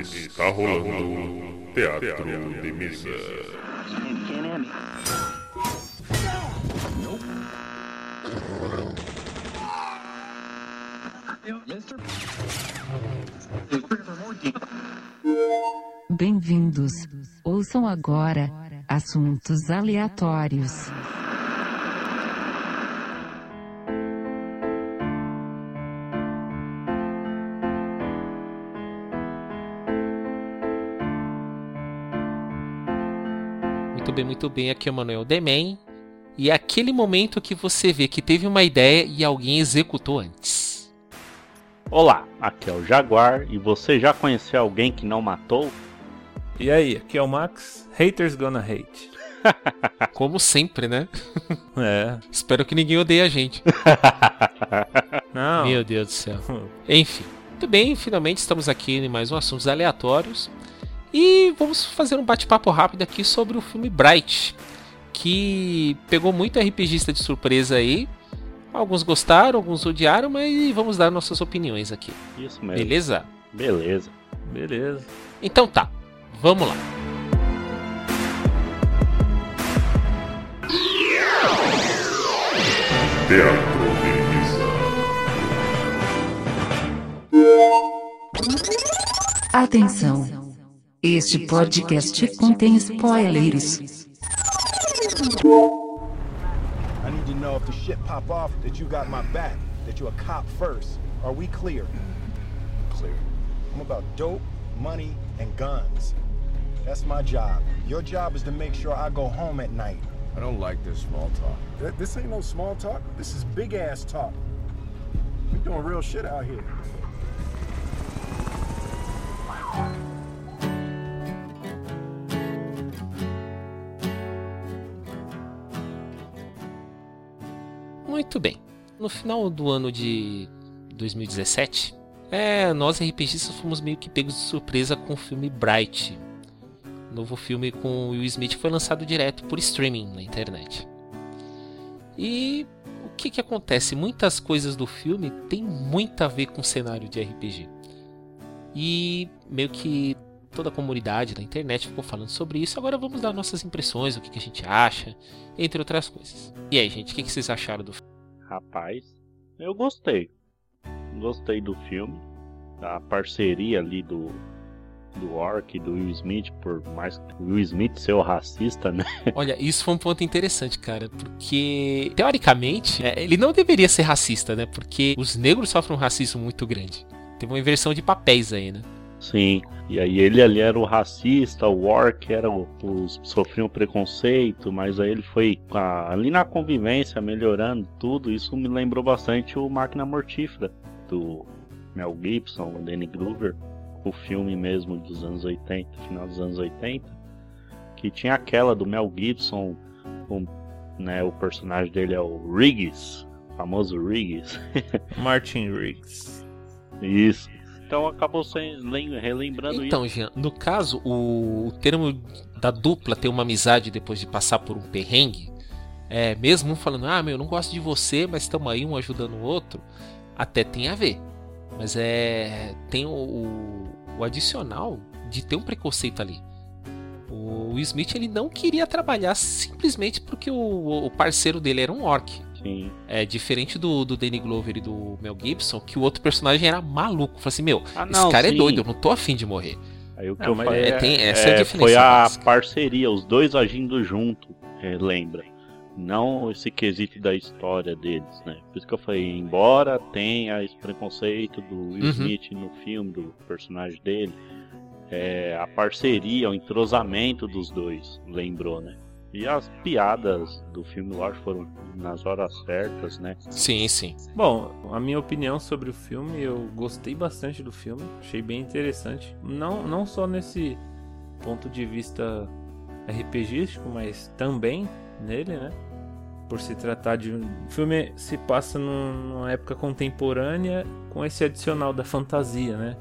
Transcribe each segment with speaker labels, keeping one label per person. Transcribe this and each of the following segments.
Speaker 1: Está rolando Teatro de Mesa.
Speaker 2: Bem-vindos. Ouçam agora assuntos aleatórios.
Speaker 3: Muito bem, muito bem. Aqui é o Manuel Demen. E é aquele momento que você vê que teve uma ideia e alguém executou antes.
Speaker 4: Olá, aqui é o Jaguar e você já conheceu alguém que não matou?
Speaker 5: E aí, aqui é o Max. Haters gonna hate.
Speaker 3: Como sempre, né?
Speaker 5: É.
Speaker 3: Espero que ninguém odeie a gente.
Speaker 5: Não.
Speaker 3: Meu Deus do céu. Enfim, muito bem, finalmente estamos aqui em mais um Assuntos Aleatórios. E vamos fazer um bate-papo rápido aqui sobre o filme Bright, que pegou muito RPGista de surpresa aí. Alguns gostaram, alguns odiaram, mas vamos dar nossas opiniões aqui.
Speaker 4: Isso mesmo.
Speaker 3: Beleza?
Speaker 4: Beleza.
Speaker 5: Beleza.
Speaker 3: Então tá, vamos lá.
Speaker 2: Atenção! Este podcast contém spoilers.
Speaker 6: I need to know if the shit pop off that you got my back, that you a cop first. Are we clear? Clear. I'm about dope, money, and guns. That's my job. Your job is to make sure I go home at night.
Speaker 7: I don't like this small talk.
Speaker 6: This ain't no small talk. This is big ass talk. We doing real shit out here.
Speaker 3: Muito bem. No final do ano de 2017, é, nós RPGistas fomos meio que pegos de surpresa com o filme Bright. Novo filme com Will Smith foi lançado direto por streaming na internet. E o que que acontece? Muitas coisas do filme tem muito a ver com o cenário de RPG. E meio que toda a comunidade da internet ficou falando sobre isso. Agora vamos dar nossas impressões, o que, que a gente acha, entre outras coisas. E aí, gente, o que, que vocês acharam do filme?
Speaker 4: Rapaz, eu gostei. Gostei do filme. Da parceria ali do, do Orc e do Will Smith, por mais que o Will Smith ser o racista, né?
Speaker 3: Olha, isso foi um ponto interessante, cara, porque teoricamente é, ele não deveria ser racista, né? Porque os negros sofrem um racismo muito grande. Teve uma inversão de papéis aí, né?
Speaker 4: Sim. E aí ele ali era o racista, o Orc era o, os sofriam preconceito, mas aí ele foi ah, ali na convivência, melhorando tudo. Isso me lembrou bastante o Máquina Mortífera do Mel Gibson, o Danny Glover, o filme mesmo dos anos 80, final dos anos 80, que tinha aquela do Mel Gibson, o, né, o personagem dele é o Riggs, o famoso Riggs.
Speaker 5: Martin Riggs.
Speaker 4: Isso. Então acabou lem- relembrando isso.
Speaker 3: Então, Jean, no caso, o, o termo da dupla ter uma amizade depois de passar por um perrengue, é, mesmo um falando, ah, meu, eu não gosto de você, mas estamos aí um ajudando o outro, até tem a ver. Mas é. Tem o, o, o adicional de ter um preconceito ali. O Will Smith ele não queria trabalhar simplesmente porque o, o parceiro dele era um orc.
Speaker 4: Sim.
Speaker 3: É diferente do, do Danny Glover e do Mel Gibson, que o outro personagem era maluco. Falei assim, meu,
Speaker 4: Ah,
Speaker 3: esse
Speaker 4: não,
Speaker 3: cara é
Speaker 4: sim.
Speaker 3: doido, eu não tô afim de morrer.
Speaker 4: Aí o que
Speaker 5: Não,
Speaker 4: eu falei
Speaker 3: é- tem- essa é a diferença
Speaker 4: foi a
Speaker 3: básica.
Speaker 4: parceria, os dois agindo junto, é, lembra? Não esse quesito da história deles, né? Por isso que eu falei, embora tenha esse preconceito do Will
Speaker 3: Uhum.
Speaker 4: Smith no filme, do personagem dele, é, a parceria, o entrosamento dos dois, lembrou, né? E as piadas do filme, lógico, foram nas horas certas, né?
Speaker 3: Sim, sim.
Speaker 5: Bom, a minha opinião sobre o filme, eu gostei bastante do filme, achei bem interessante. Não, não só nesse ponto de vista RPGístico, mas também nele, né? Por se tratar de um o filme se passa num- numa época contemporânea com esse adicional da fantasia, né?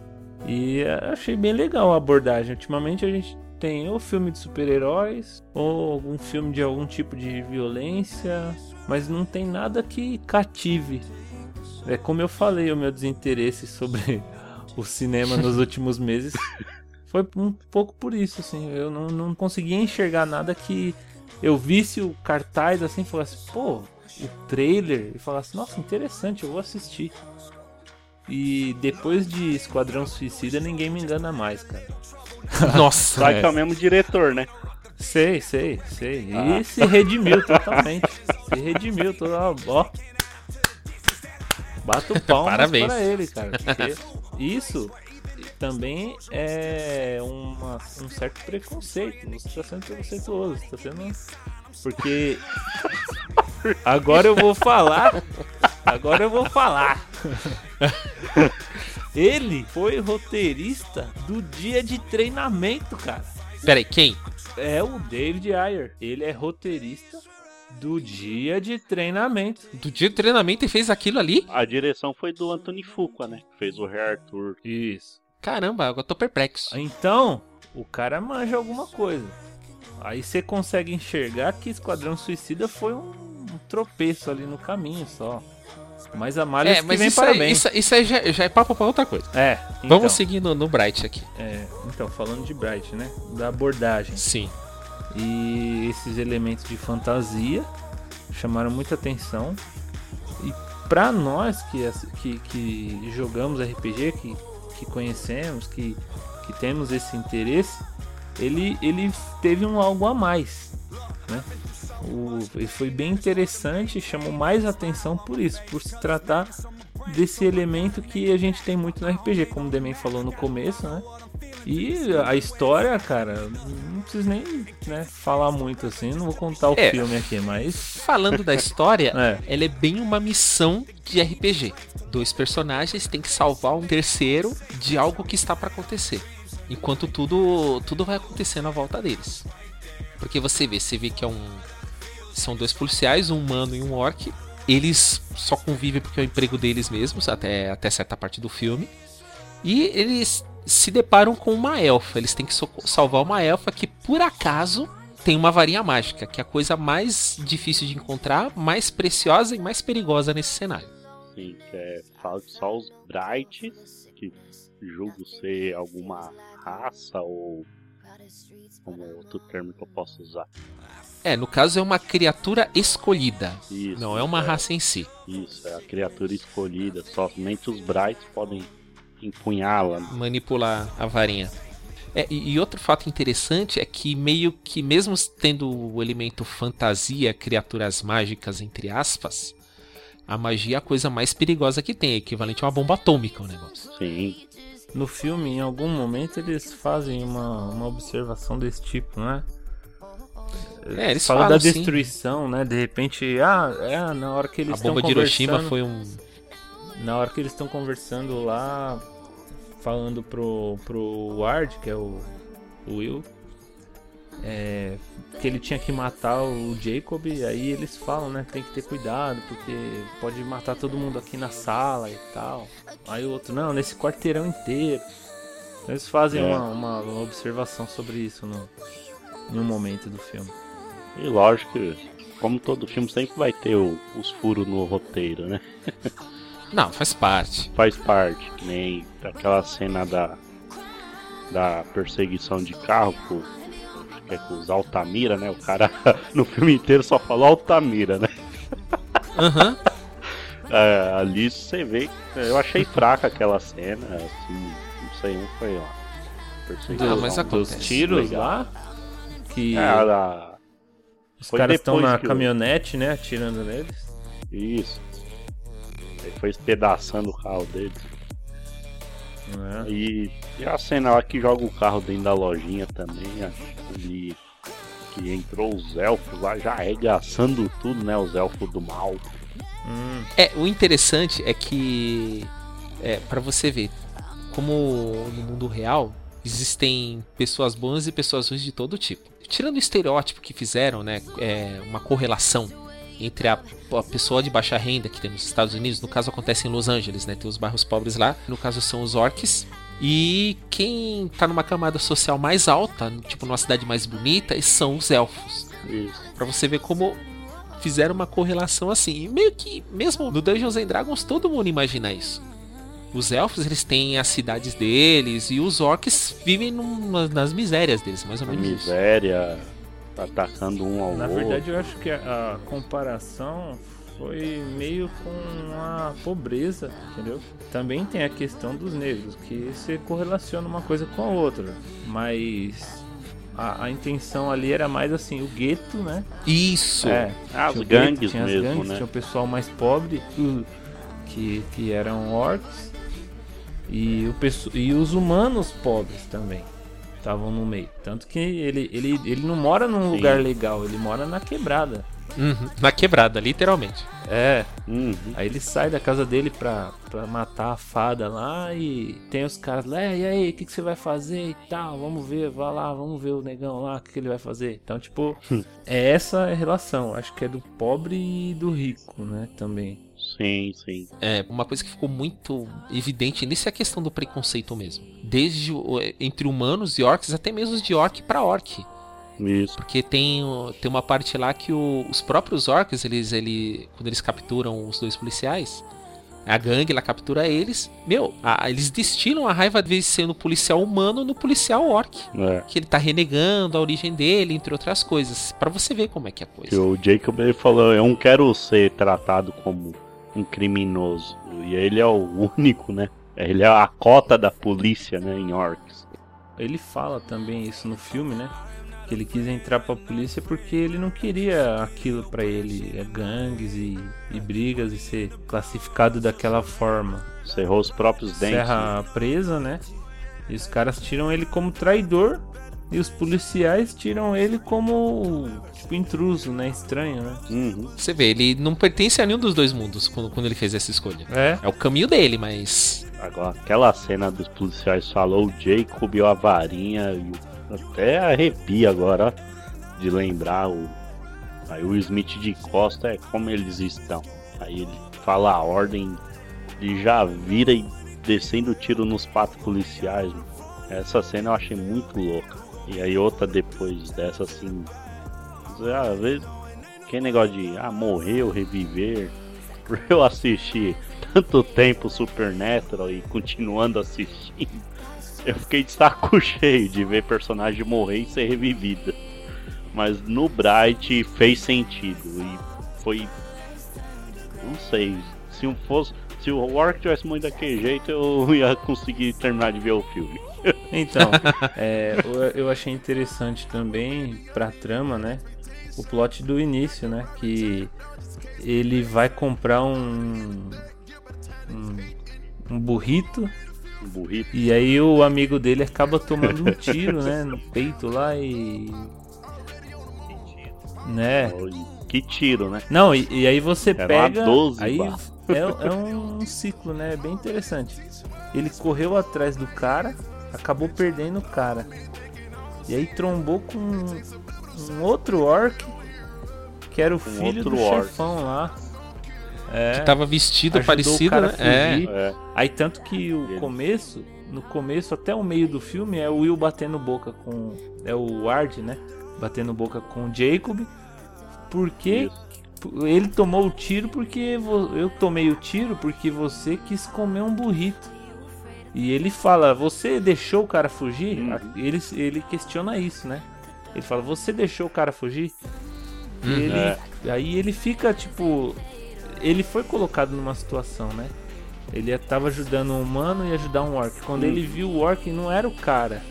Speaker 5: E eh, achei bem legal a abordagem. Ultimamente a gente tem ou filme de super-heróis ou algum filme de algum tipo de violência, mas não tem nada que cative. É como eu falei, o meu desinteresse sobre o cinema nos últimos meses Foi um pouco por isso, assim. Eu não, não conseguia enxergar nada que eu visse o cartaz assim e falasse, pô, o trailer e falasse, nossa, interessante, eu vou assistir. E depois de Esquadrão Suicida, ninguém me engana mais, cara.
Speaker 3: Nossa,
Speaker 4: Vai
Speaker 3: é.
Speaker 4: que é o mesmo diretor, né?
Speaker 5: Sei, sei, sei.
Speaker 4: Ah.
Speaker 5: E se redimiu totalmente. se redimiu, todo, ó. Bato palmas
Speaker 3: Parabéns.
Speaker 5: para ele, cara. Isso também é uma- um certo preconceito. Você está sendo preconceituoso, você tá sendo. Porque agora eu vou falar. Agora eu vou falar. Ele foi roteirista do dia de treinamento, cara.
Speaker 3: Peraí, quem?
Speaker 5: É o David Ayer. Ele é roteirista do dia de treinamento.
Speaker 3: Do dia do treinamento e fez aquilo ali?
Speaker 4: A direção foi do Anthony Fuqua, né? Fez o Rei Arthur.
Speaker 5: Isso.
Speaker 3: Caramba, agora eu tô perplexo.
Speaker 5: Então, o cara manja alguma coisa. Aí você consegue enxergar que Esquadrão Suicida foi um tropeço ali no caminho só. Mas a malha
Speaker 3: É,
Speaker 5: que
Speaker 3: mas
Speaker 5: vem
Speaker 3: isso aí,
Speaker 5: parabéns.
Speaker 3: isso, isso aí já, já é papo pra outra coisa.
Speaker 5: É, então,
Speaker 3: Vamos seguir no, no Bright aqui.
Speaker 5: é, então, falando de Bright, né? Da abordagem.
Speaker 3: Sim.
Speaker 5: E esses elementos de fantasia chamaram muita atenção. E pra nós que, que, que jogamos RPG, que, que conhecemos, que, que temos esse interesse, ele, ele teve um algo a mais. Né? O, foi bem interessante, chamou mais atenção por isso, por se tratar desse elemento que a gente tem muito no RPG, como o Demen falou no começo, né? E a história, cara, não preciso nem né, falar muito assim, não vou contar o
Speaker 3: É.
Speaker 5: filme aqui, mas.
Speaker 3: Falando da história,
Speaker 5: É.
Speaker 3: ela é bem uma missão de RPG. Dois personagens têm que salvar um terceiro de algo que está pra acontecer. Enquanto tudo tudo vai acontecendo à volta deles. Porque você vê, você vê que é um são dois policiais, um humano e um orc. Eles só convivem porque é o emprego deles mesmos até até certa parte do filme. E eles se deparam com uma elfa. Eles têm que salvar uma elfa que por acaso tem uma varinha mágica, que é a coisa mais difícil de encontrar, mais preciosa e mais perigosa nesse cenário.
Speaker 4: Sim, é só os Brights, que julgo ser alguma raça ou como outro termo que eu posso usar.
Speaker 3: É, no caso é uma criatura escolhida,
Speaker 4: Isso,
Speaker 3: não é uma raça em si.
Speaker 4: Isso, é a criatura escolhida. Somente os Brights podem empunhá-la.
Speaker 3: manipular a varinha. É, e, outro fato interessante é que meio que mesmo tendo o elemento fantasia, criaturas mágicas entre aspas, a magia é a coisa mais perigosa que tem, é equivalente a uma bomba atômica o negócio.
Speaker 4: Sim,
Speaker 5: No filme, em algum momento, eles fazem uma, uma observação desse tipo, né?
Speaker 3: É, eles
Speaker 5: Fala
Speaker 3: falam
Speaker 5: da
Speaker 3: sim.
Speaker 5: destruição, né? De repente, ah, é, na hora que eles
Speaker 3: A
Speaker 5: estão
Speaker 3: bomba de Hiroshima
Speaker 5: conversando-
Speaker 3: foi um
Speaker 5: Na hora que eles estão conversando lá, falando pro, pro Ward, que é o, o Will, é, que ele tinha que matar o Jacob, e aí eles falam, né? Tem que ter cuidado, porque pode matar todo mundo aqui na sala e tal. Aí o outro, não, nesse quarteirão inteiro. Eles fazem
Speaker 4: É.
Speaker 5: uma, uma, uma observação sobre isso no, em um momento do filme.
Speaker 4: E lógico que, como todo filme, sempre vai ter o- os furos no roteiro, né?
Speaker 3: Não, faz parte.
Speaker 4: Faz parte, que nem aquela cena da, da perseguição de carro com, acho que é com os Altamira, né? O cara no filme inteiro só falou Altamira, né?
Speaker 3: Aham.
Speaker 4: É, ali você vê, eu achei fraca aquela cena, assim, não sei, um foi lá. Perseguição
Speaker 3: Ah, mas acontece.
Speaker 5: Dos tiros
Speaker 4: legal.
Speaker 5: lá, que
Speaker 4: É,
Speaker 5: os
Speaker 4: foi
Speaker 5: caras estão na caminhonete, né? Atirando neles.
Speaker 4: Isso. Ele foi espedaçando o carro dele.
Speaker 5: né?
Speaker 4: E, e a cena lá que joga o carro dentro da lojinha também, ali que entrou os elfos lá já arregaçando tudo, né? Os elfos do mal.
Speaker 5: Hum,
Speaker 3: É, o interessante é que é para você ver como no mundo real existem pessoas boas e pessoas ruins de todo tipo. Tirando o estereótipo que fizeram, né, é, uma correlação entre a, a pessoa de baixa renda que tem nos Estados Unidos, no caso acontece em Los Angeles, né, tem os bairros pobres lá, no caso são os orcs, e quem tá numa camada social mais alta, tipo numa cidade mais bonita, são os elfos. Pra você ver como fizeram uma correlação assim. E meio que, mesmo no Dungeons and Dragons, todo mundo imagina isso. Os elfos, eles têm as cidades deles e os orcs vivem numa- nas misérias deles, mais ou
Speaker 4: A
Speaker 3: menos isso.
Speaker 4: miséria, tá atacando um ao
Speaker 5: Na
Speaker 4: outro.
Speaker 5: verdade, eu acho que a, a comparação foi meio com a pobreza, entendeu? Também tem a questão dos negros, que você correlaciona uma coisa com a outra, mas a, a intenção ali era mais assim, o gueto, né?
Speaker 3: Isso!
Speaker 5: É,
Speaker 4: Ah,
Speaker 5: tinha
Speaker 4: os
Speaker 5: o gueto,
Speaker 4: gangues
Speaker 5: tinha as
Speaker 4: mesmo,
Speaker 5: gangues,
Speaker 4: né?
Speaker 5: Tinha o pessoal mais pobre, o- que, que eram orcs, e, o, e os humanos pobres também estavam no meio. Tanto que ele, ele, ele não mora num
Speaker 4: Sim.
Speaker 5: lugar legal, ele mora na quebrada.
Speaker 3: Uhum, Na quebrada, literalmente.
Speaker 5: É,
Speaker 4: Uhum.
Speaker 5: aí ele sai da casa dele pra, pra matar a fada lá e tem os caras lá, "É, e aí, o que, que você vai fazer e tal? Vamos ver, vai lá, vamos ver o negão lá, o que, que ele vai fazer. Então, tipo, é essa a relação, acho que é do pobre e do rico, né, também.
Speaker 4: Sim, sim.
Speaker 3: É, uma coisa que ficou muito evidente nisso é a questão do preconceito mesmo. Desde o- entre humanos e orcs, até mesmo de orc pra orc.
Speaker 4: Isso.
Speaker 3: Porque tem, tem uma parte lá que o- os próprios orcs, eles, ele, quando eles capturam os dois policiais, a gangue lá captura eles, meu, a- eles destilam a raiva de ser no policial humano no policial orc.
Speaker 4: É.
Speaker 3: Que ele tá renegando a origem dele, entre outras coisas. Pra você ver como é que é a
Speaker 4: Que
Speaker 3: coisa.
Speaker 4: o Jacob ele falou, eu não quero ser tratado como um criminoso. E ele é o único, né? Ele é a cota da polícia, né, em Orcs.
Speaker 5: Ele fala também isso no filme, né? Que ele quis entrar pra polícia porque ele não queria aquilo pra ele, é gangues e, e brigas e ser classificado daquela forma.
Speaker 4: Cerrou os próprios dentes. né?
Speaker 5: Serra presa, né? E os caras tiram ele como traidor e os policiais tiram ele como tipo intruso, né? Estranho, né?
Speaker 4: Uhum.
Speaker 3: Você vê, ele não pertence a nenhum dos dois mundos quando, quando ele fez essa escolha.
Speaker 5: É.
Speaker 3: É o caminho dele, mas.
Speaker 4: Agora, aquela cena dos policiais falou o Jacob e a varinha. E o- até arrepia agora, ó, de lembrar o. Aí o Smith de Costa é como eles estão. Aí ele fala a ordem, ele já vira e descendo o tiro nos quatro policiais. mano. Essa cena eu achei muito louca. E aí outra depois dessa assim. Às vezes, que negócio de ah, morreu, reviver. Eu assistir tanto tempo Supernatural e continuando assistindo, eu fiquei de saco cheio de ver personagem morrer e ser revivida. Mas no Bright fez sentido e foi. Não sei. Se fosse. Se o Warwick tivesse muito daquele jeito, eu ia conseguir terminar de ver o filme.
Speaker 5: Então, é, eu- achei interessante também pra trama, né? O plot do início, né? Que ele vai comprar um. um, um burrito
Speaker 4: Um burrito.
Speaker 5: e aí o amigo dele acaba tomando um tiro, né? No peito lá e. Né?
Speaker 4: Que tiro, né?
Speaker 5: Não, e, e aí você
Speaker 4: Era
Speaker 5: pega.
Speaker 4: uma 12
Speaker 5: aí é, é um ciclo, né? Bem interessante. Ele correu atrás do cara, acabou perdendo o cara. E aí trombou com um outro orc, que era o filho
Speaker 4: outro
Speaker 5: do
Speaker 4: orc.
Speaker 5: chefão lá. É,
Speaker 3: Que tava vestido parecido, né? É.
Speaker 4: É.
Speaker 5: Aí tanto que o
Speaker 4: Ele-
Speaker 5: começo, no começo até o meio do filme é o Will batendo boca com é o Ward, né? Batendo boca com o Jacob. Porque
Speaker 4: Isso.
Speaker 5: ele tomou o tiro porque eu tomei o tiro porque você quis comer um burrito. E ele fala, você deixou o cara fugir?
Speaker 4: Uhum.
Speaker 5: Ele, ele questiona isso, né? Ele fala, você deixou o cara fugir? E
Speaker 3: Uhum.
Speaker 5: ele,
Speaker 4: É.
Speaker 5: Aí ele fica tipo. Ele foi colocado numa situação, né? Ele tava ajudando um humano e ajudar um orc. Quando ele viu o orc, não era o cara.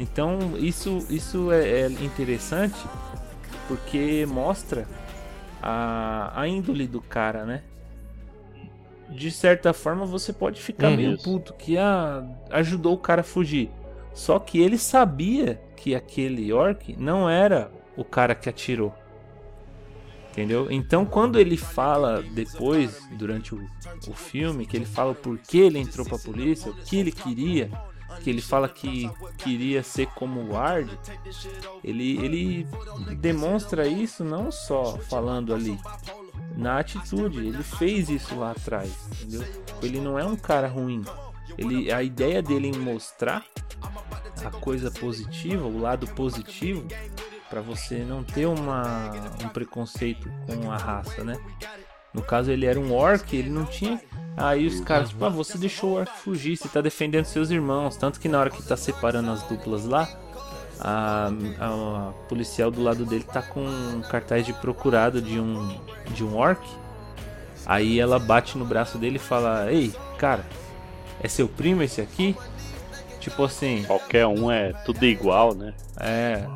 Speaker 5: Então isso, isso é, é interessante porque mostra a, a índole do cara, né? De certa forma você pode ficar
Speaker 3: Hum,
Speaker 5: meio
Speaker 4: isso.
Speaker 5: puto que ah, ajudou o cara a fugir. Só que ele sabia que aquele orc não era o cara que atirou. Entendeu? Então quando ele fala depois, durante o, o filme, que ele fala o porquê ele entrou pra polícia, o que ele queria, que ele fala que queria ser como o Ward, ele, ele demonstra isso não só falando ali, na atitude. Ele fez isso lá atrás, entendeu? Ele não é um cara ruim. Ele, a ideia dele em mostrar a coisa positiva, o lado positivo, para você não ter uma, um preconceito com a raça, né? No caso, ele era um orc, ele não tinha. Aí os caras, tipo, ah, você deixou o orc fugir, você tá defendendo seus irmãos. Tanto que na hora que tá separando as duplas lá, a, a, a policial do lado dele tá com um cartaz de procurado de um, de um orc. Aí ela bate no braço dele e fala: Ei, cara, é seu primo esse aqui? Tipo assim.
Speaker 4: Qualquer um é tudo igual, né?
Speaker 5: É,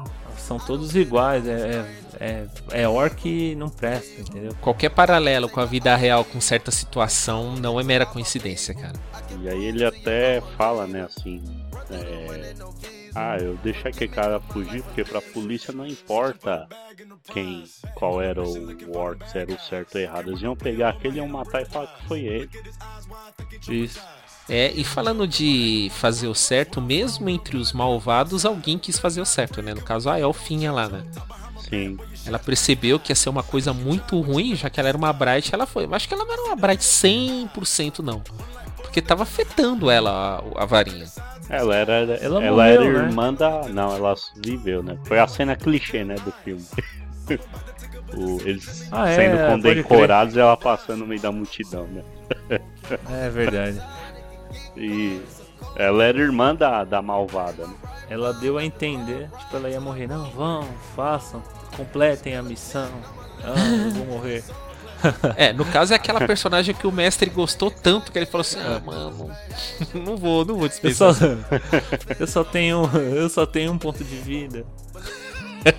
Speaker 5: são todos iguais. É, é, é, é orc e não presta, entendeu?
Speaker 3: Qualquer paralelo com a vida real, com certa situação, não é mera coincidência, cara.
Speaker 4: E aí ele até fala, né, assim. É... Ah, eu deixei aquele cara fugir porque pra polícia não importa quem, qual era o orc, se era o certo ou errado. Eles iam pegar aquele, iam matar e falar que foi ele.
Speaker 5: Isso.
Speaker 3: É, e falando de fazer o certo, mesmo entre os malvados, alguém quis fazer o certo, né? No caso, a Elfinha lá, né?
Speaker 4: Sim.
Speaker 3: Ela percebeu que ia ser uma coisa muito ruim, já que ela era uma Bright, ela foi. Mas acho que ela não era uma Bright 100% não. Porque tava afetando ela a, a varinha.
Speaker 4: Ela era, ela,
Speaker 5: morreu,
Speaker 4: era
Speaker 5: né?
Speaker 4: irmã da. Não, ela viveu, né? Foi a cena clichê, né, do filme. O- eles
Speaker 5: Ah, é,
Speaker 4: sendo
Speaker 5: pode
Speaker 4: condecorados e ela passando no meio da multidão, né?
Speaker 5: É verdade.
Speaker 4: E ela era irmã da, da malvada, né?
Speaker 5: Ela deu a entender, tipo, ela ia morrer. Não, vão, façam, completem a missão. Ah, eu vou morrer.
Speaker 3: É, no caso é aquela personagem que o mestre gostou tanto que ele falou assim: Ah, mano, não vou, não vou
Speaker 5: Eu só,
Speaker 3: dispensar.
Speaker 5: eu só tenho, eu só tenho um ponto de vida.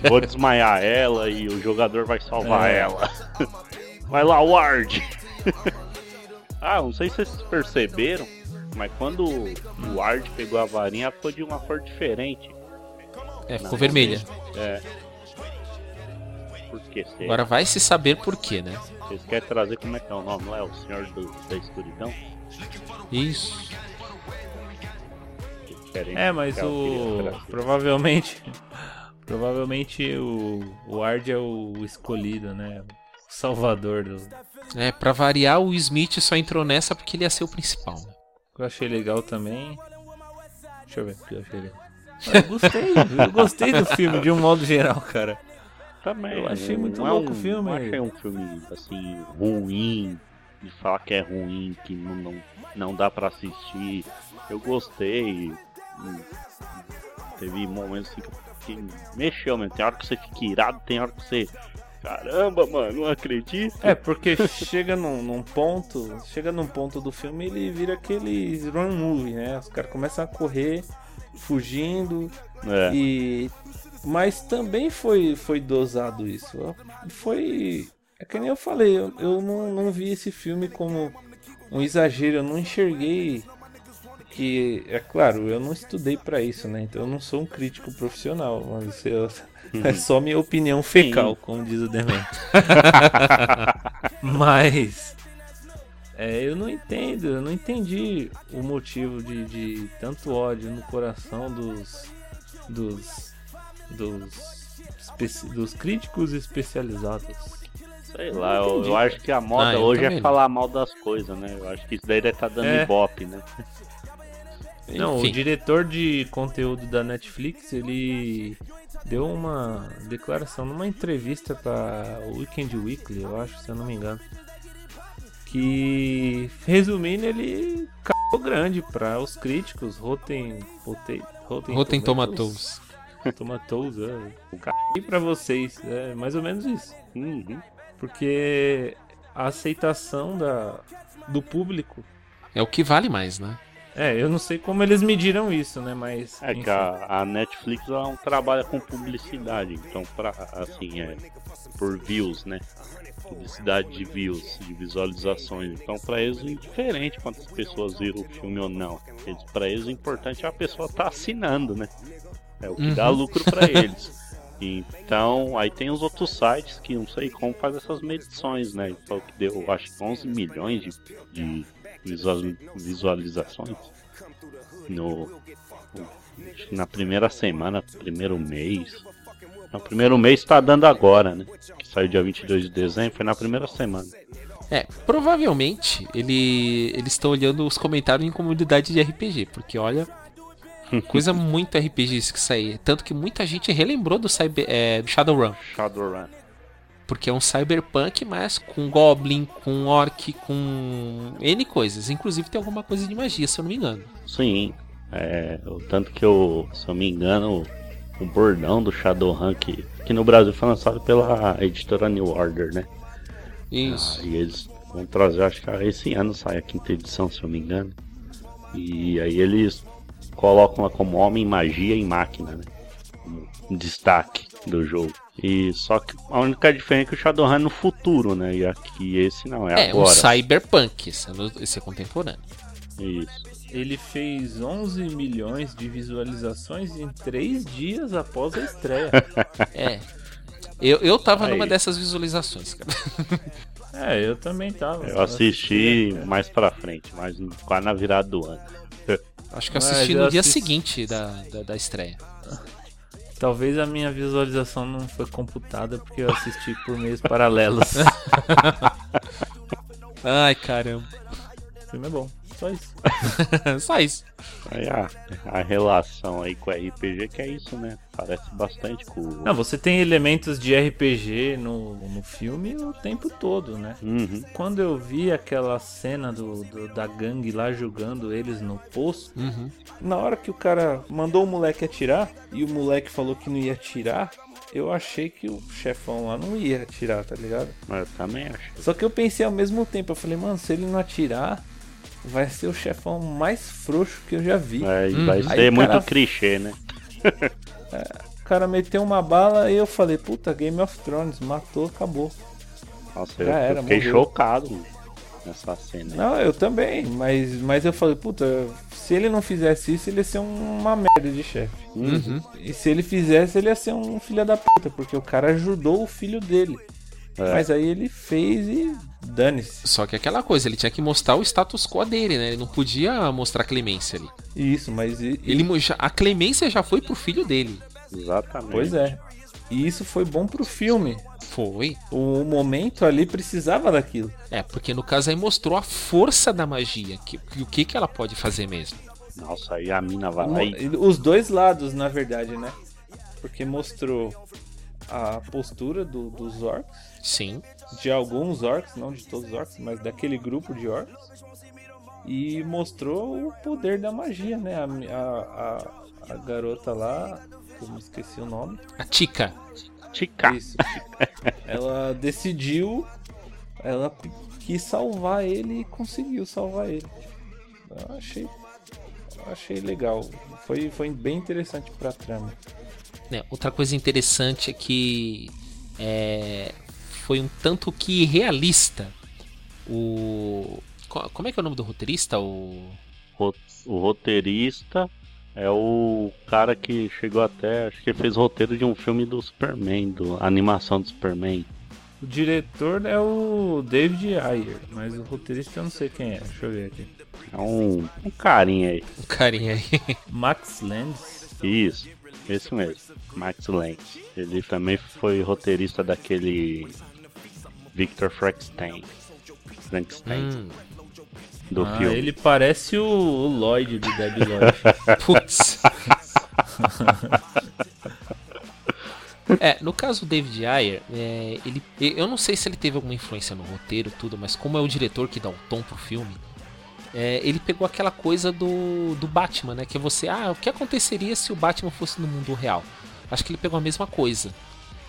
Speaker 4: Vou desmaiar ela e o jogador vai salvar
Speaker 5: É.
Speaker 4: ela. Vai lá, Ward! ah, não sei se vocês perceberam, mas quando o Ward pegou a varinha, ela ficou de uma cor diferente.
Speaker 3: É, ficou vermelha.
Speaker 4: É. Por que será?
Speaker 3: Agora vai se saber por quê, né?
Speaker 4: Vocês querem trazer como é que é o nome? Não é o Senhor do- da Escuridão?
Speaker 3: Isso.
Speaker 5: É, mas
Speaker 4: queria
Speaker 5: o provavelmente, provavelmente o o Ard é o escolhido, né? O salvador do.
Speaker 3: É, pra variar, o Smith só entrou nessa porque ele ia ser o principal. né?
Speaker 5: Eu achei legal também. Deixa eu ver o que eu achei legal. Eu gostei, eu gostei do filme de um modo geral, cara.
Speaker 4: Também.
Speaker 5: Eu achei
Speaker 4: não
Speaker 5: muito
Speaker 4: é
Speaker 5: louco
Speaker 4: um,
Speaker 5: o filme.
Speaker 4: Não achei um filme assim ruim, de falar que é ruim, que não, não, não dá pra assistir. Eu gostei. hum, Teve momentos assim que eu mexeu mesmo. Tem hora que você fica irado, tem hora que você. Caramba, mano, não acredito.
Speaker 5: É, porque chega num, num ponto. Chega num ponto do filme ele vira aquele run movie, né? Os caras começam a correr, fugindo.
Speaker 4: É.
Speaker 5: E. Mas também foi, foi dosado isso. Foi. É que nem eu falei, eu, eu não, não vi esse filme como um exagero, eu não enxerguei que. É claro, eu não estudei pra isso, né? Então eu não sou um crítico profissional, mas eu- é só minha opinião fecal, como diz o Demente. Mas. É, eu não entendo, eu não entendi o motivo de, de tanto ódio no coração dos. dos. dos. dos críticos especializados.
Speaker 4: Sei lá, eu, eu acho que a moda
Speaker 3: Ah,
Speaker 4: hoje é
Speaker 3: não.
Speaker 4: falar mal das coisas, né? Eu acho que isso daí deve estar dando
Speaker 5: É.
Speaker 4: ibope, né?
Speaker 5: Não,
Speaker 3: Enfim.
Speaker 5: o diretor de conteúdo da Netflix, ele deu uma declaração numa entrevista para Weekend Weekly, eu acho, se eu não me engano. Que, resumindo, ele cagou grande para os críticos, Rotten, Rotten, Rotten,
Speaker 3: Rotten Tomatoes.
Speaker 5: Tomatoes, é. Caguei pra vocês, é mais ou menos isso.
Speaker 4: Uhum.
Speaker 5: Porque a aceitação da, do público
Speaker 3: É o que vale mais, né?
Speaker 5: É, eu não sei como eles mediram isso, né? Mas.
Speaker 4: É
Speaker 5: enfim.
Speaker 4: que a, a Netflix ela não trabalha com publicidade, então pra, assim, é por views, né? Publicidade de views, de visualizações. Então pra eles é indiferente quantas pessoas viram o filme ou não. Eles, pra eles o importante é a pessoa estar assinando, né? É o que dá
Speaker 3: Uhum.
Speaker 4: lucro pra eles. Então, aí tem os outros sites que não sei como faz essas medições, né? Então, que deu, acho que 11 milhões de, de visual- visualizações no, na primeira semana, primeiro mês. No primeiro mês tá dando agora, né? Que saiu dia 22 de dezembro, foi na primeira semana.
Speaker 3: É, provavelmente ele, eles estão olhando os comentários em comunidade de RPG, porque olha, coisa muito RPG isso que sair. Tanto que muita gente relembrou do, Cyber, é, do Shadowrun.
Speaker 4: Shadowrun.
Speaker 3: Porque é um cyberpunk, mas com goblin, com orc, com N coisas. Inclusive tem alguma coisa de magia, se eu não me engano.
Speaker 4: Sim. É, o tanto que eu, se eu me engano, o bordão do Shadowrun que, que no Brasil foi lançado pela editora New Order, né?
Speaker 3: Isso.
Speaker 4: Ah, e eles vão trazer, acho que esse ano sai a quinta edição, se eu não me engano. E aí eles colocam lá como homem, magia e máquina, né? Um destaque do jogo. E só que a única diferença é que o Shadowrun é no futuro, né? E aqui esse não, é,
Speaker 3: É, um
Speaker 4: agora.
Speaker 3: cyberpunk, esse é, no- esse é contemporâneo.
Speaker 4: Isso.
Speaker 5: Ele fez 11 milhões de visualizações em 3 dias após a estreia.
Speaker 3: É. Eu, eu tava
Speaker 4: Aí.
Speaker 3: numa dessas visualizações, cara.
Speaker 5: é, eu também tava.
Speaker 4: Eu assisti mais pra frente, mais no- quase na virada do ano.
Speaker 3: Acho que eu
Speaker 5: Mas
Speaker 3: assisti
Speaker 5: eu
Speaker 3: no dia
Speaker 5: assisti-
Speaker 3: seguinte da, da, da estreia.
Speaker 5: Talvez a minha visualização não foi computada porque eu assisti por meios paralelos.
Speaker 3: Ai, caramba.
Speaker 5: o filme é bom, só isso.
Speaker 3: Só isso.
Speaker 4: Aí a, a relação aí com o RPG que é isso, né? Parece bastante com o.
Speaker 5: Não, você tem elementos de RPG no, no filme o tempo todo, né?
Speaker 4: Uhum.
Speaker 5: Quando eu vi aquela cena do, do- da gangue lá jogando eles no poço,
Speaker 3: Uhum.
Speaker 5: na hora que o cara mandou o moleque atirar e o moleque falou que não ia atirar, eu achei que o chefão lá não ia atirar, tá ligado?
Speaker 4: Mas eu também acho.
Speaker 5: Só que eu pensei ao mesmo tempo, eu falei, mano, se ele não atirar, vai ser o chefão mais frouxo que eu já vi.
Speaker 4: É, e
Speaker 3: Uhum.
Speaker 4: vai
Speaker 5: Aí
Speaker 4: ser
Speaker 5: o
Speaker 4: muito
Speaker 5: cara-
Speaker 4: clichê, né?
Speaker 5: O cara meteu uma bala e eu falei, puta, Game of Thrones, matou, acabou.
Speaker 4: Nossa, eu,
Speaker 5: Já
Speaker 4: eu
Speaker 5: era,
Speaker 4: fiquei
Speaker 5: morreu.
Speaker 4: chocado nessa cena. aí.
Speaker 5: Não, eu também, mas, mas eu falei, puta, se ele não fizesse isso, ele ia ser um- uma merda de chefe.
Speaker 3: Uhum.
Speaker 5: E se ele fizesse, ele ia ser um filho da puta, porque o cara ajudou o filho dele.
Speaker 4: É.
Speaker 5: Mas aí ele fez e dane-se.
Speaker 3: Só que aquela coisa, ele tinha que mostrar o status quo dele, né? Ele não podia mostrar clemência ali.
Speaker 5: Isso, mas e- e-
Speaker 3: Ele, a clemência já foi pro filho dele.
Speaker 4: Exatamente.
Speaker 5: pois é. E isso foi bom pro filme.
Speaker 3: Foi.
Speaker 5: O momento ali precisava daquilo.
Speaker 3: É, porque no caso aí mostrou a força da magia. Que, que- o que, que ela pode fazer mesmo.
Speaker 4: Nossa, aí a mina vai lá.
Speaker 5: Os dois lados, na verdade, né? Porque mostrou a postura do- dos orcs,
Speaker 3: Sim.
Speaker 5: de alguns orcs, não de todos os orcs, mas daquele grupo de orcs. E mostrou o poder da magia, né? A, a, a, a garota lá, que eu me esqueci o nome.
Speaker 3: A Tika.
Speaker 4: Tica.
Speaker 5: Isso. ela decidiu, ela quis salvar ele e conseguiu salvar ele. Eu achei, eu achei legal. Foi, foi bem interessante pra trama.
Speaker 3: né, outra coisa interessante é que é, foi um tanto que realista o. co- Como é que é o nome do roteirista? O.
Speaker 4: O roteirista é o cara que chegou até. Acho que ele fez o roteiro de um filme do Superman, do, a animação do Superman.
Speaker 5: O diretor é o David Ayer, mas o roteirista eu não sei quem é. Deixa eu ver aqui.
Speaker 4: É um, um carinha aí.
Speaker 3: o carinha aí.
Speaker 5: Max Landis.
Speaker 4: Isso, esse mesmo. Max Lang. Ele também foi roteirista daquele Victor Frankenstein. Frankenstein
Speaker 3: Hum,
Speaker 4: do
Speaker 5: Ah,
Speaker 4: filme.
Speaker 5: ele parece o, o Lloyd do Dead Lloyd.
Speaker 3: putz. É, no caso do David Ayer, é, ele, eu não sei se ele teve alguma influência no roteiro tudo, mas como é o diretor que dá o tom pro filme, é, ele pegou aquela coisa do, do Batman, né? Que é você, ah, o que aconteceria se o Batman fosse no mundo real? Acho que ele pegou a mesma coisa.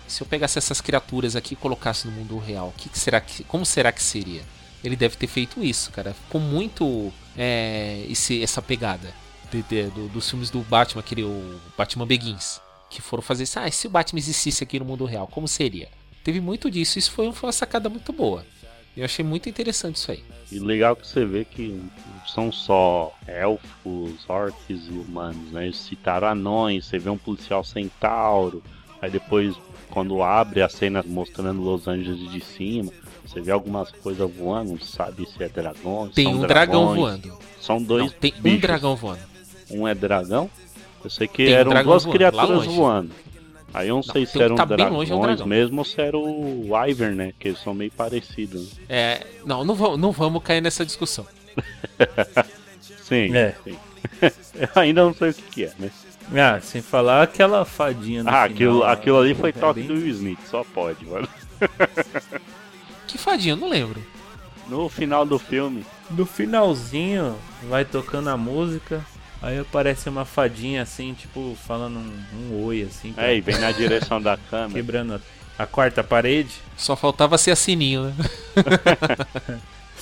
Speaker 3: Se eu pegasse essas criaturas aqui e colocasse no mundo real, que, que será que, como será que seria? Ele deve ter feito isso, cara. Ficou muito é, esse, essa pegada de- de- do- dos filmes do Batman, aquele o Batman Begins, que foram fazer isso. Ah, se o Batman existisse aqui no mundo real, como seria? Teve muito disso. Isso foi, foi uma sacada muito boa. Eu achei muito interessante isso aí.
Speaker 4: E legal que você vê que não são só elfos, orcs e humanos, né? Eles citaram anões, você vê um policial centauro, aí depois quando abre a cena mostrando Los Angeles de cima, você vê algumas coisas voando, não sabe se é dragão.
Speaker 3: Tem
Speaker 4: são
Speaker 3: um dragão
Speaker 4: dragões.
Speaker 3: voando.
Speaker 4: São dois
Speaker 3: Não, tem um
Speaker 4: bichos.
Speaker 3: dragão voando.
Speaker 4: Um é dragão. Eu sei que
Speaker 3: Tem um
Speaker 4: eram
Speaker 3: dragão
Speaker 4: duas
Speaker 3: voando,
Speaker 4: criaturas voando. Aí eu não, sei
Speaker 3: tem
Speaker 4: se
Speaker 3: um
Speaker 4: eram
Speaker 3: tá bem
Speaker 4: dragões
Speaker 3: longe, é um dragão.
Speaker 4: mesmo ou se era o Wyvern, né? Que eles são meio parecidos. né?
Speaker 3: É, não, não vamos, não vamos cair nessa discussão.
Speaker 4: Sim,
Speaker 5: É.
Speaker 4: sim. Eu ainda não sei o que, que é, né?
Speaker 5: Ah, sem falar aquela fadinha no
Speaker 4: Ah,
Speaker 5: final,
Speaker 4: aquilo,
Speaker 5: lá.
Speaker 4: aquilo ali foi
Speaker 5: É
Speaker 4: toque
Speaker 5: bem-
Speaker 4: do Will Smith, só pode, mano.
Speaker 3: Que fadinha? Eu não lembro.
Speaker 4: No final do filme.
Speaker 5: No finalzinho, vai tocando a música. Aí aparece uma fadinha assim, tipo, falando um, um oi, assim.
Speaker 4: É, e vem na direção da câmera.
Speaker 5: Quebrando a, a quarta parede.
Speaker 3: Só faltava ser a sininho, né?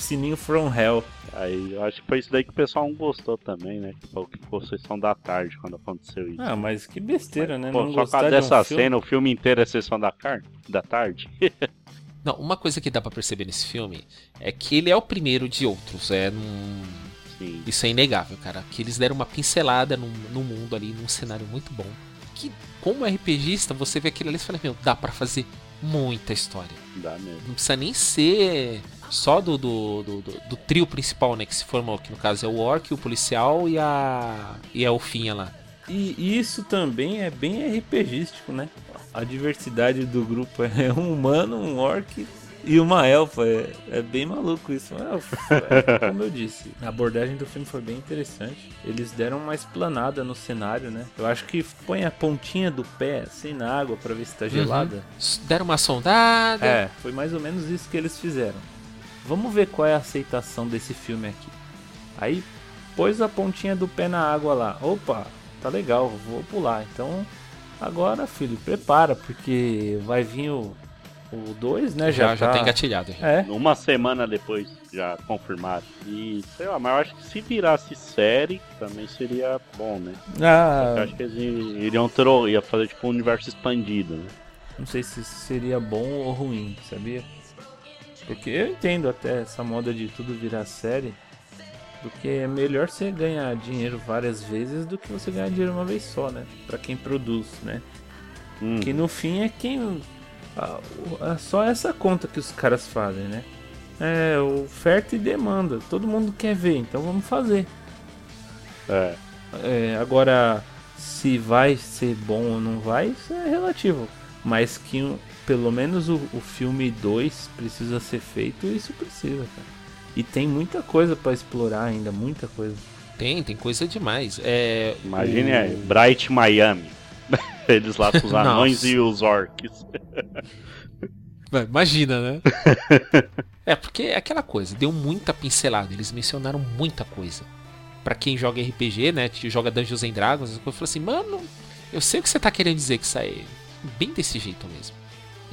Speaker 5: Sininho from hell.
Speaker 4: Aí eu acho que foi isso daí que o pessoal não gostou também, né? Que falou que ficou sessão da tarde quando aconteceu isso.
Speaker 5: Ah, mas que besteira, né?
Speaker 4: Pô,
Speaker 5: não
Speaker 4: só por causa
Speaker 5: de um
Speaker 4: dessa
Speaker 5: filme.
Speaker 4: cena, o filme inteiro é sessão da, car... da tarde.
Speaker 3: Não, uma coisa que dá pra perceber nesse filme é que ele é o primeiro de outros. É num...
Speaker 4: Sim.
Speaker 3: Isso é inegável, cara. Que eles deram uma pincelada no, no mundo ali, num cenário muito bom. Que, como RPGista, você vê aquilo ali e fala: Meu, dá pra fazer muita história.
Speaker 4: Dá mesmo.
Speaker 3: Não precisa nem ser só do, do, do, do- do trio principal, né? Que se formou, que no caso é o Orc, o policial e a. e a Elfinha lá.
Speaker 5: E isso também é bem RPGístico, né? A diversidade do grupo é um humano, um orc e uma elfa. É, é bem maluco isso. É, como eu disse, a abordagem do filme foi bem interessante. Eles deram uma explanada no cenário, né? Eu acho que põe a pontinha do pé assim na água pra ver se tá gelada.
Speaker 3: S- Deram uma sondada.
Speaker 5: É, foi mais ou menos isso que eles fizeram. Vamos ver qual é a aceitação desse filme aqui. Aí pôs a pontinha do pé na água lá. Opa, tá legal, vou pular. Então agora, filho, prepara, porque vai vir o 2, né?
Speaker 3: já,
Speaker 5: Já,
Speaker 3: já
Speaker 5: tá...
Speaker 3: tá engatilhado. já.
Speaker 5: É,
Speaker 4: Uma semana depois já confirmaram. E sei lá, mas eu acho que se virasse série também seria bom, né? Eu
Speaker 5: ah,
Speaker 4: acho que eles iriam ter, ia fazer tipo um universo expandido, né?
Speaker 5: não sei se seria bom ou ruim, sabia? Porque eu entendo até essa moda de tudo virar série. Porque é melhor você ganhar dinheiro várias vezes do que você ganhar dinheiro uma vez só, né? Pra quem produz, né?
Speaker 4: Hum,
Speaker 5: Que no fim é quem. É só essa conta que os caras fazem, né? É oferta e demanda. Todo mundo quer ver, então vamos fazer.
Speaker 4: é.
Speaker 5: É, agora, se vai ser bom ou não vai, isso é relativo. Mas que pelo menos o, o filme 2 precisa ser feito, isso precisa, cara. E tem muita coisa pra explorar ainda, muita coisa.
Speaker 3: Tem, tem coisa demais. É,
Speaker 4: Imagine
Speaker 3: o-
Speaker 4: aí, Bright Miami. Eles lá com os anões e os orcs.
Speaker 3: Imagina, né? é, porque é aquela coisa, deu muita pincelada, eles mencionaram muita coisa. Pra quem joga RPG, né, joga Dungeons and Dragons, eu falo assim, mano, eu sei o que você tá querendo dizer que isso aí é bem desse jeito mesmo.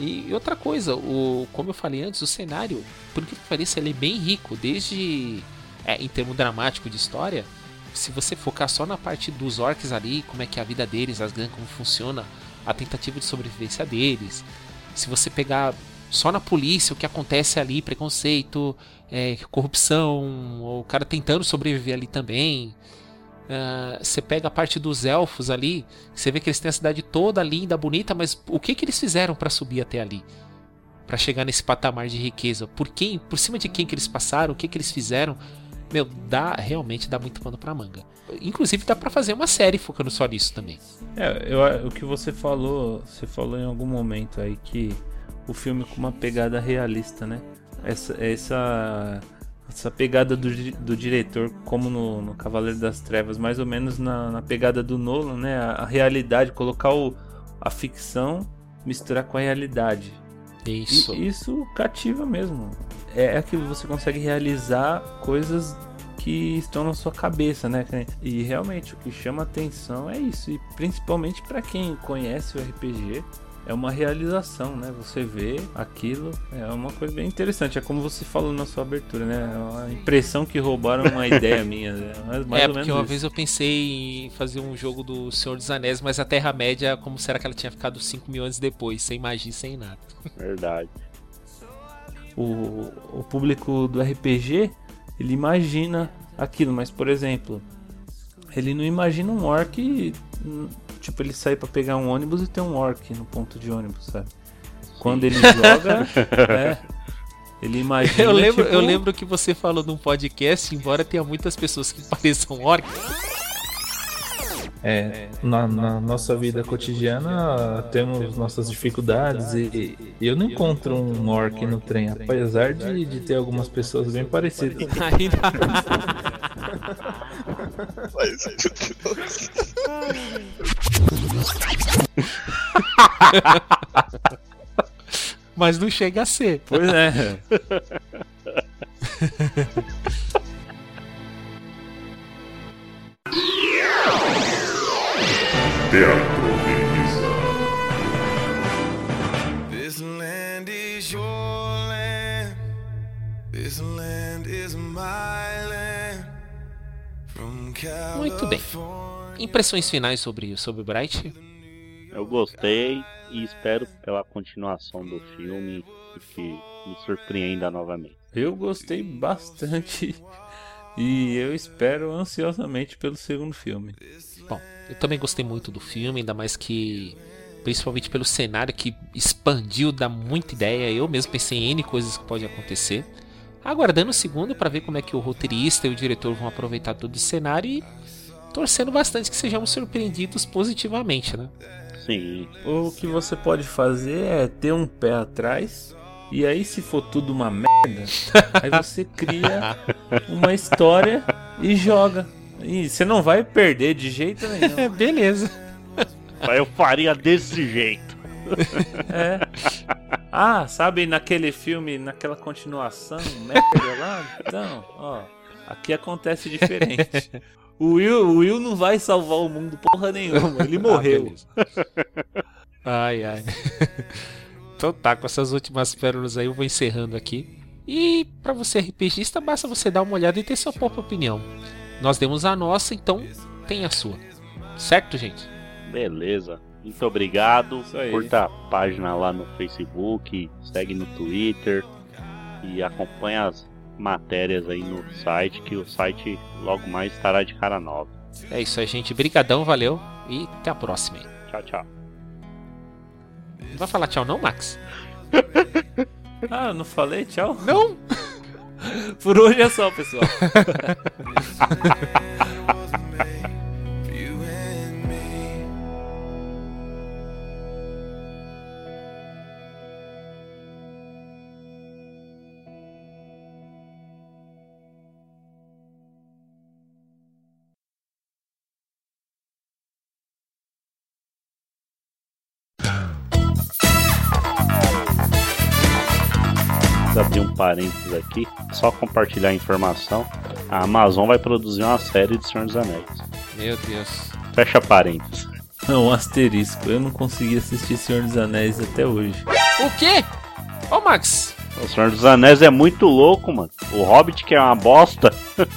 Speaker 3: E, outra coisa, o, como eu falei antes, o cenário, por que pareça, ele é bem rico, desde é, em termo dramático de história, se você focar só na parte dos orcs ali, como é que é a vida deles, as gangues, como funciona, a tentativa de sobrevivência deles, se você pegar só na polícia o que acontece ali, preconceito, é, corrupção, o cara tentando sobreviver ali também. Ah, você pega a parte dos elfos ali, você vê que eles têm a cidade toda linda, bonita, mas o que que eles fizeram para subir até ali? Para chegar nesse patamar de riqueza? Por quem? Por cima de quem que eles passaram? O que que eles fizeram? Meu, dá realmente dá muito pano pra manga. Inclusive dá pra fazer uma série focando só nisso também.
Speaker 5: É, eu, o que você falou, você falou em algum momento aí que o filme com uma pegada realista, né? Essa, essa, essa pegada do, do diretor, como no, no Cavaleiro das Trevas, mais ou menos na, na pegada do Nolan, né? A, a realidade, colocar o, a ficção, misturar com a realidade. E
Speaker 3: Isso.
Speaker 5: isso cativa mesmo. É aquilo você consegue realizar coisas que estão na sua cabeça, né? E realmente o que chama atenção é isso. E principalmente para quem conhece o RPG, é uma realização, né? Você vê aquilo, é uma coisa bem interessante. É como você falou na sua abertura, né? É uma impressão que roubaram uma ideia minha. né? Mais, mais
Speaker 3: é,
Speaker 5: ou
Speaker 3: porque uma
Speaker 5: isso.
Speaker 3: vez eu pensei em fazer um jogo do Senhor dos Anéis, mas a Terra-média, como será que ela tinha ficado 5 mil anos depois, sem magia, sem nada.
Speaker 4: Verdade.
Speaker 5: o, o público do RPG ele imagina aquilo, mas por exemplo, ele não imagina um orc, tipo ele sair pra pegar um ônibus e ter um orc no ponto de ônibus, sabe? Quando ele joga, é, ele imagina.
Speaker 3: Eu lembro,
Speaker 5: tipo,
Speaker 3: eu lembro que você falou num podcast, embora tenha muitas pessoas que pareçam orcs,
Speaker 8: É, na, na nossa vida cotidiana temos nossas dificuldades e, e eu não encontro um orc no trem, apesar de, de ter algumas pessoas bem parecidas.
Speaker 3: Mas não chega a ser.
Speaker 5: Pois é.
Speaker 1: Teatro
Speaker 3: Muito bem. Impressões finais sobre, sobre Bright?
Speaker 4: Eu gostei e espero pela continuação do filme que me surpreenda novamente.
Speaker 5: Eu gostei bastante e eu espero ansiosamente pelo segundo filme.
Speaker 3: Bom, eu também gostei muito do filme, ainda mais que principalmente pelo cenário que expandiu, dá muita ideia. Eu mesmo pensei em N coisas que pode acontecer. Aguardando o segundo para ver como é que o roteirista e o diretor vão aproveitar todo esse cenário e torcendo bastante que sejamos surpreendidos positivamente, né?
Speaker 4: Sim,
Speaker 5: O que você pode fazer é ter um pé atrás e aí se for tudo uma merda, aí você cria uma história e joga. E você não vai perder de jeito nenhum.
Speaker 3: É, beleza.
Speaker 4: mas eu faria desse jeito.
Speaker 5: É. Ah, sabe naquele filme, naquela continuação, merda lá? Então, ó, aqui acontece diferente. O Will, o Will não vai salvar o mundo porra nenhuma, ele morreu.
Speaker 3: beleza. Ai, ai. Então tá, com essas últimas pérolas aí eu vou encerrando aqui. E pra você RPGista, basta você dar uma olhada e ter sua própria opinião. Nós demos a nossa, então tem a sua. Certo, gente?
Speaker 4: Beleza. Muito obrigado. Curta a página lá no Facebook, segue no Twitter e acompanha as matérias aí no site, que o site logo mais estará de cara nova.
Speaker 3: É isso aí, gente. Brigadão, valeu e até a próxima. aí.
Speaker 4: Tchau, tchau.
Speaker 3: Não vai falar tchau não, Max?
Speaker 5: Ah, eu não falei tchau?
Speaker 3: Não?
Speaker 5: Por hoje é só, pessoal.
Speaker 4: parênteses aqui, só compartilhar a informação. A Amazon vai produzir uma série de Senhor dos Anéis.
Speaker 3: Meu Deus.
Speaker 4: Fecha parênteses.
Speaker 5: Não, um asterisco. Eu não consegui assistir Senhor dos Anéis até hoje.
Speaker 3: O quê? Ô, Max.
Speaker 4: O Senhor dos Anéis é muito louco, mano. O Hobbit que é uma bosta.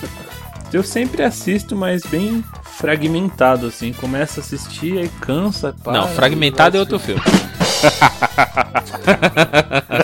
Speaker 5: Eu sempre assisto, mas bem fragmentado, assim. Começa a assistir, aí cansa, para.
Speaker 3: não, fragmentado é outro filme.